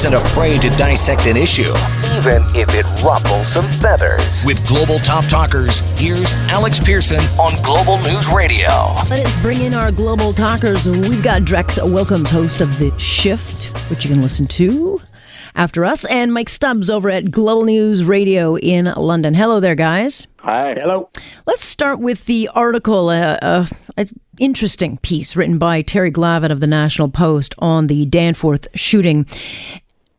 Isn't afraid to dissect an issue, even if it ruffles some feathers. With Global Top Talkers, here's Alex Pearson on Global News Radio. Let us bring in our global talkers. We've got Drex Wilkins, host of The Shift, which you can listen to after us, and Mike Stubbs over at Global News Radio in London. Hello there, guys. Hi. Hello. Let's start with the article, uh, uh, an interesting piece written by Terry Glavin of the National Post on the Danforth shooting.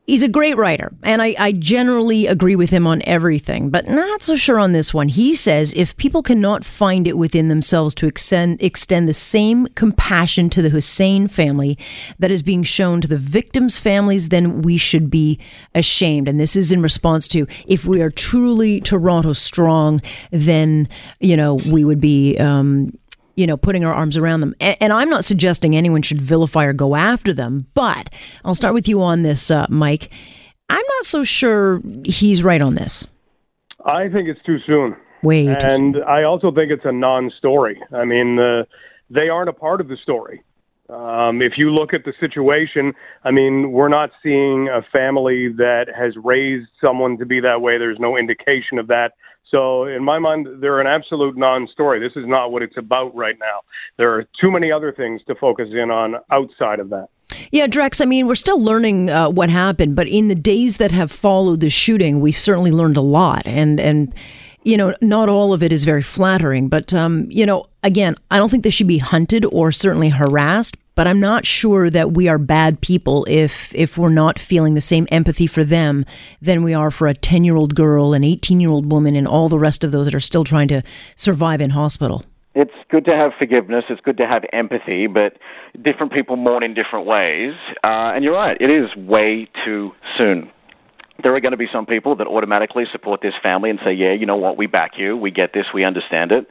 He's a great writer, and I, I, generally agree with him on everything, but not so sure on this one. He says if people cannot find it within themselves to extend, extend the same compassion to the Hussain family that is being shown to the victims' families, then we should be ashamed. And this is in response to if we are truly Toronto strong, then, you know, we would be, um, you know, putting our arms around them. And, and, I'm not suggesting anyone should vilify or go after them, but I'll start with you on this, uh, Mike. I'm not so sure he's right on this. I think it's too soon. Way too and soon. I also think it's a non-story. I mean, uh, they aren't a part of the story. Um, if you look at the situation, I mean, we're not seeing a family that has raised someone to be that way. There's no indication of that. So, in my mind, they're an absolute non story. This is not what it's about right now. There are too many other things to focus in on outside of that. Yeah, Drex, I mean, we're still learning uh, what happened, but in the days that have followed the shooting, we certainly learned a lot. And, and, you know, not all of it is very flattering, but, um, you know, again, I don't think they should be hunted or certainly harassed, but I'm not sure that we are bad people if if we're not feeling the same empathy for them than we are for a 10-year-old girl, an 18-year-old woman and all the rest of those that are still trying to survive in hospital. It's good to have forgiveness. It's good to have empathy, but different people mourn in different ways. Uh, and you're right, it is way too soon. There are going to be some people that automatically support this family and say, yeah, you know what, we back you, we get this, we understand it.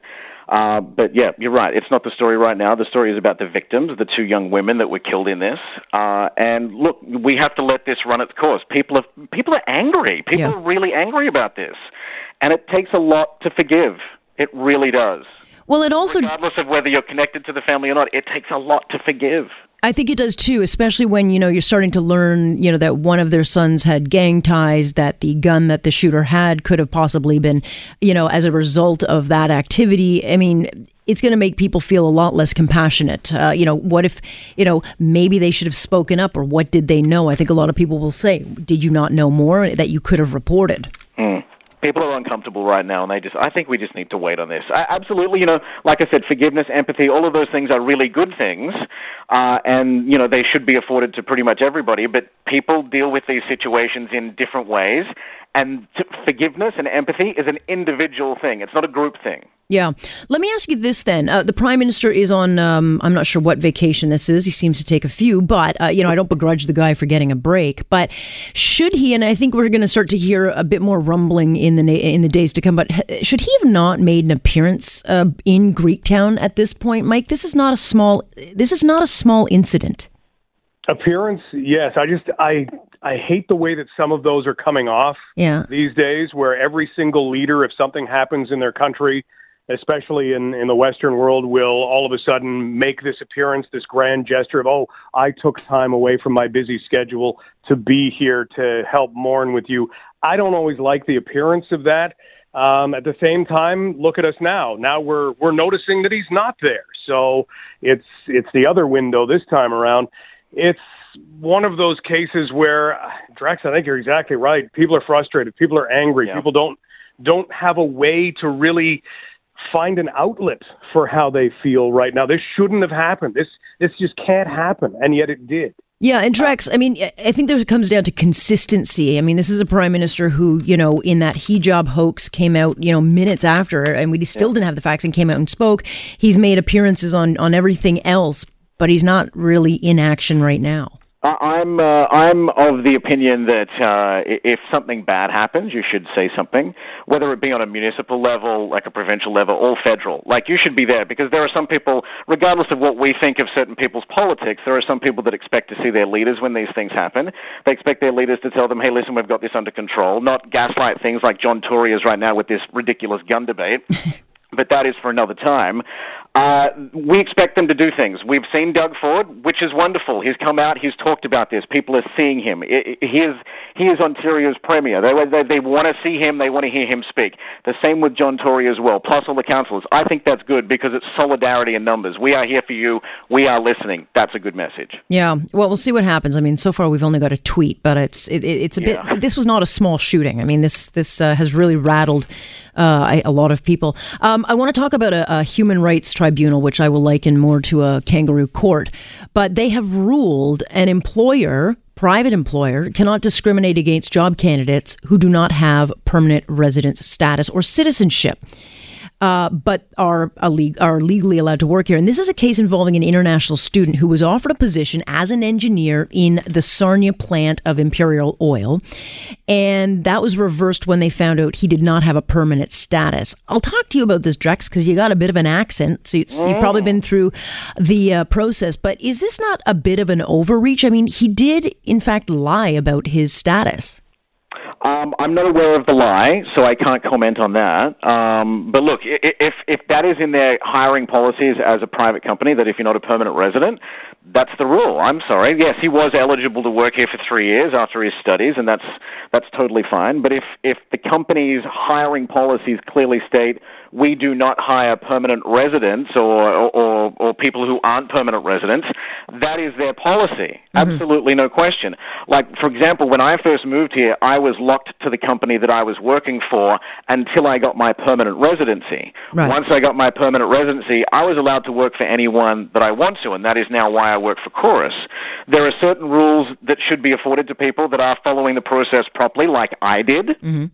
Uh, but yeah, you're right. It's not the story right now. The story is about the victims, the two young women that were killed in this. Uh, and look, we have to let this run its course. People are people are angry. People yeah. are really angry about this, and it takes a lot to forgive. It really does. Well, it also regardless of whether you're connected to the family or not, it takes a lot to forgive. I think it does too, especially when you know you're starting to learn, you know, that one of their sons had gang ties, that the gun that the shooter had could have possibly been, you know, as a result of that activity. I mean, it's going to make people feel a lot less compassionate. Uh, you know, what if, you know, maybe they should have spoken up, or what did they know? I think a lot of people will say, "Did you not know more that you could have reported?" Mm people are uncomfortable right now, and they just. I think we just need to wait on this. I, absolutely, you know, like I said, forgiveness, empathy, all of those things are really good things, uh, and you know they should be afforded to pretty much everybody. But people deal with these situations in different ways, and t- forgiveness and empathy is an individual thing. It's not a group thing. Yeah. Let me ask you this then. Uh, the prime minister is on, um, I'm not sure what vacation this is. He seems to take a few, but, uh, you know, I don't begrudge the guy for getting a break. But should he, and I think we're going to start to hear a bit more rumbling in the, in the days to come, but should he have not made an appearance uh, in Greektown at this point, Mike? This is not a small, this is not a small incident. Appearance, yes. I just, I, I hate the way that some of those are coming off yeah. these days, where every single leader, if something happens in their country, especially in, in the Western world, will all of a sudden make this appearance, this grand gesture of, oh, I took time away from my busy schedule to be here to help mourn with you. I don't always like the appearance of that. Um, at the same time, look at us now. Now we're we're noticing that he's not there. So it's it's the other window this time around. It's one of those cases where Drex, I think you're exactly right. People are frustrated. People are angry. Yeah. People don't don't have a way to really find an outlet for how they feel right now. This shouldn't have happened. This this just can't happen, and yet it did. Yeah, and Drex, I mean, I think there comes down to consistency. I mean, this is a prime minister who, you know, in that hijab hoax came out, you know, minutes after, and we still didn't have the facts and came out and spoke. He's made appearances on on everything else, but he's not really in action right now. I'm uh, I'm of the opinion that uh, if something bad happens, you should say something, whether it be on a municipal level, like a provincial level, or federal. Like you should be there because there are some people, regardless of what we think of certain people's politics, there are some people that expect to see their leaders when these things happen. They expect their leaders to tell them, "Hey, listen, we've got this under control," not gaslight things like John Tory is right now with this ridiculous gun debate. but that is for another time. Uh, we expect them to do things. We've seen Doug Ford, which is wonderful. He's come out, he's talked about this. People are seeing him. He is, he is Ontario's premier. They, they, they want to see him, they want to hear him speak. The same with John Tory as well, plus all the councillors. I think that's good because it's solidarity in numbers. We are here for you. We are listening. That's a good message. Yeah. Well, we'll see what happens. I mean, so far we've only got a tweet, but it's it, it's a yeah. bit. This was not a small shooting. I mean, this this uh, has really rattled uh, a lot of people. Um, I want to talk about a, a, human rights tribunal, which I will liken more to a kangaroo court. But they have ruled an employer, private employer, cannot discriminate against job candidates who do not have permanent residence status or citizenship uh, but are, are legally allowed to work here. And this is a case involving an international student who was offered a position as an engineer in the Sarnia plant of Imperial Oil. And that was reversed when they found out he did not have a permanent status. I'll talk to you about this, Drex, because you got a bit of an accent. So you've probably been through the uh, process. But is this not a bit of an overreach? I mean, he did, in fact, lie about his status. Um, I'm not aware of the lie, so I can't comment on that. Um, but look, if if that is in their hiring policies as a private company, that if you're not a permanent resident, that's the rule. I'm sorry. Yes, he was eligible to work here for three years after his studies, and that's that's totally fine. But if if the company's hiring policies clearly state we do not hire permanent residents or, or, or people who aren't permanent residents. That is their policy. Mm-hmm. Absolutely no question. Like, for example, when I first moved here, I was locked to the company that I was working for until I got my permanent residency. Right. Once I got my permanent residency, I was allowed to work for anyone that I want to, and that is now why I work for Corus. There are certain rules that should be afforded to people that are following the process properly, like I did. Mm-hmm.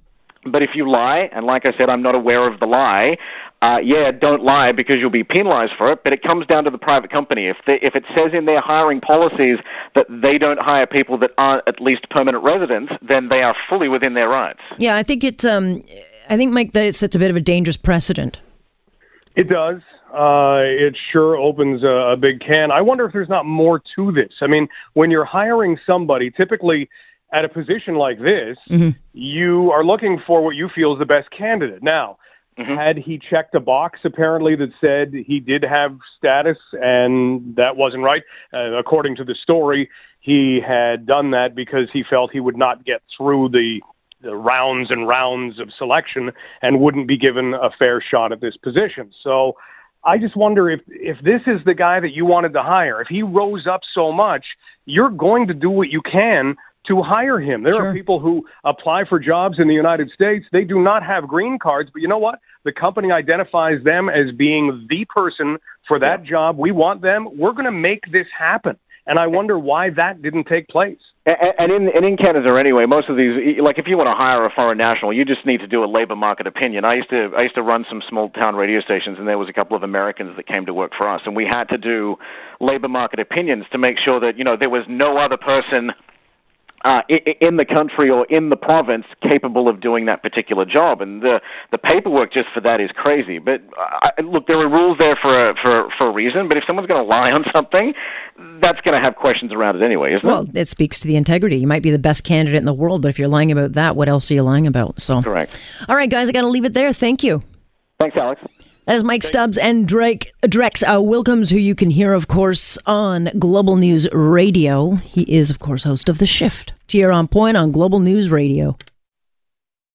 But if you lie, and like I said, I'm not aware of the lie, uh, yeah, don't lie because you'll be penalized for it. But it comes down to the private company. If they, if it says in their hiring policies that they don't hire people that aren't at least permanent residents, then they are fully within their rights. Yeah, I think it. Um, I think Mike that it sets a bit of a dangerous precedent. It does. Uh, it sure opens a, a big can. I wonder if there's not more to this. I mean, when you're hiring somebody, typically at a position like this, mm-hmm. you are looking for what you feel is the best candidate. Now, mm-hmm. had he checked a box apparently that said he did have status and that wasn't right, uh, according to the story, he had done that because he felt he would not get through the the rounds and rounds of selection and wouldn't be given a fair shot at this position. So I just wonder if if this is the guy that you wanted to hire, if he rose up so much, you're going to do what you can to hire him. There sure. are people who apply for jobs in the United States. They do not have green cards, but you know what? The company identifies them as being the person for that yeah. job. We want them. We're going to make this happen. And I wonder why that didn't take place. And in and in Canada anyway, most of these, like if you want to hire a foreign national, you just need to do a labor market opinion. I used to I used to run some small town radio stations, and there was a couple of Americans that came to work for us, and we had to do labor market opinions to make sure that you know there was no other person uh, in the country or in the province capable of doing that particular job. And the the paperwork just for that is crazy. But uh, look, there are rules there for a, for for a reason. But if someone's going to lie on something, that's going to have questions around it anyway, isn't well, it? Well, it speaks to the integrity. You might be the best candidate in the world, but if you're lying about that, what else are you lying about? So correct. All right, guys, I got to leave it there. Thank you. Thanks, Alex. That is Mike Stubbs and Drake Drex uh, Wilkums, who you can hear, of course, on Global News Radio. He is, of course, host of The Shift. Here on Point on Global News Radio.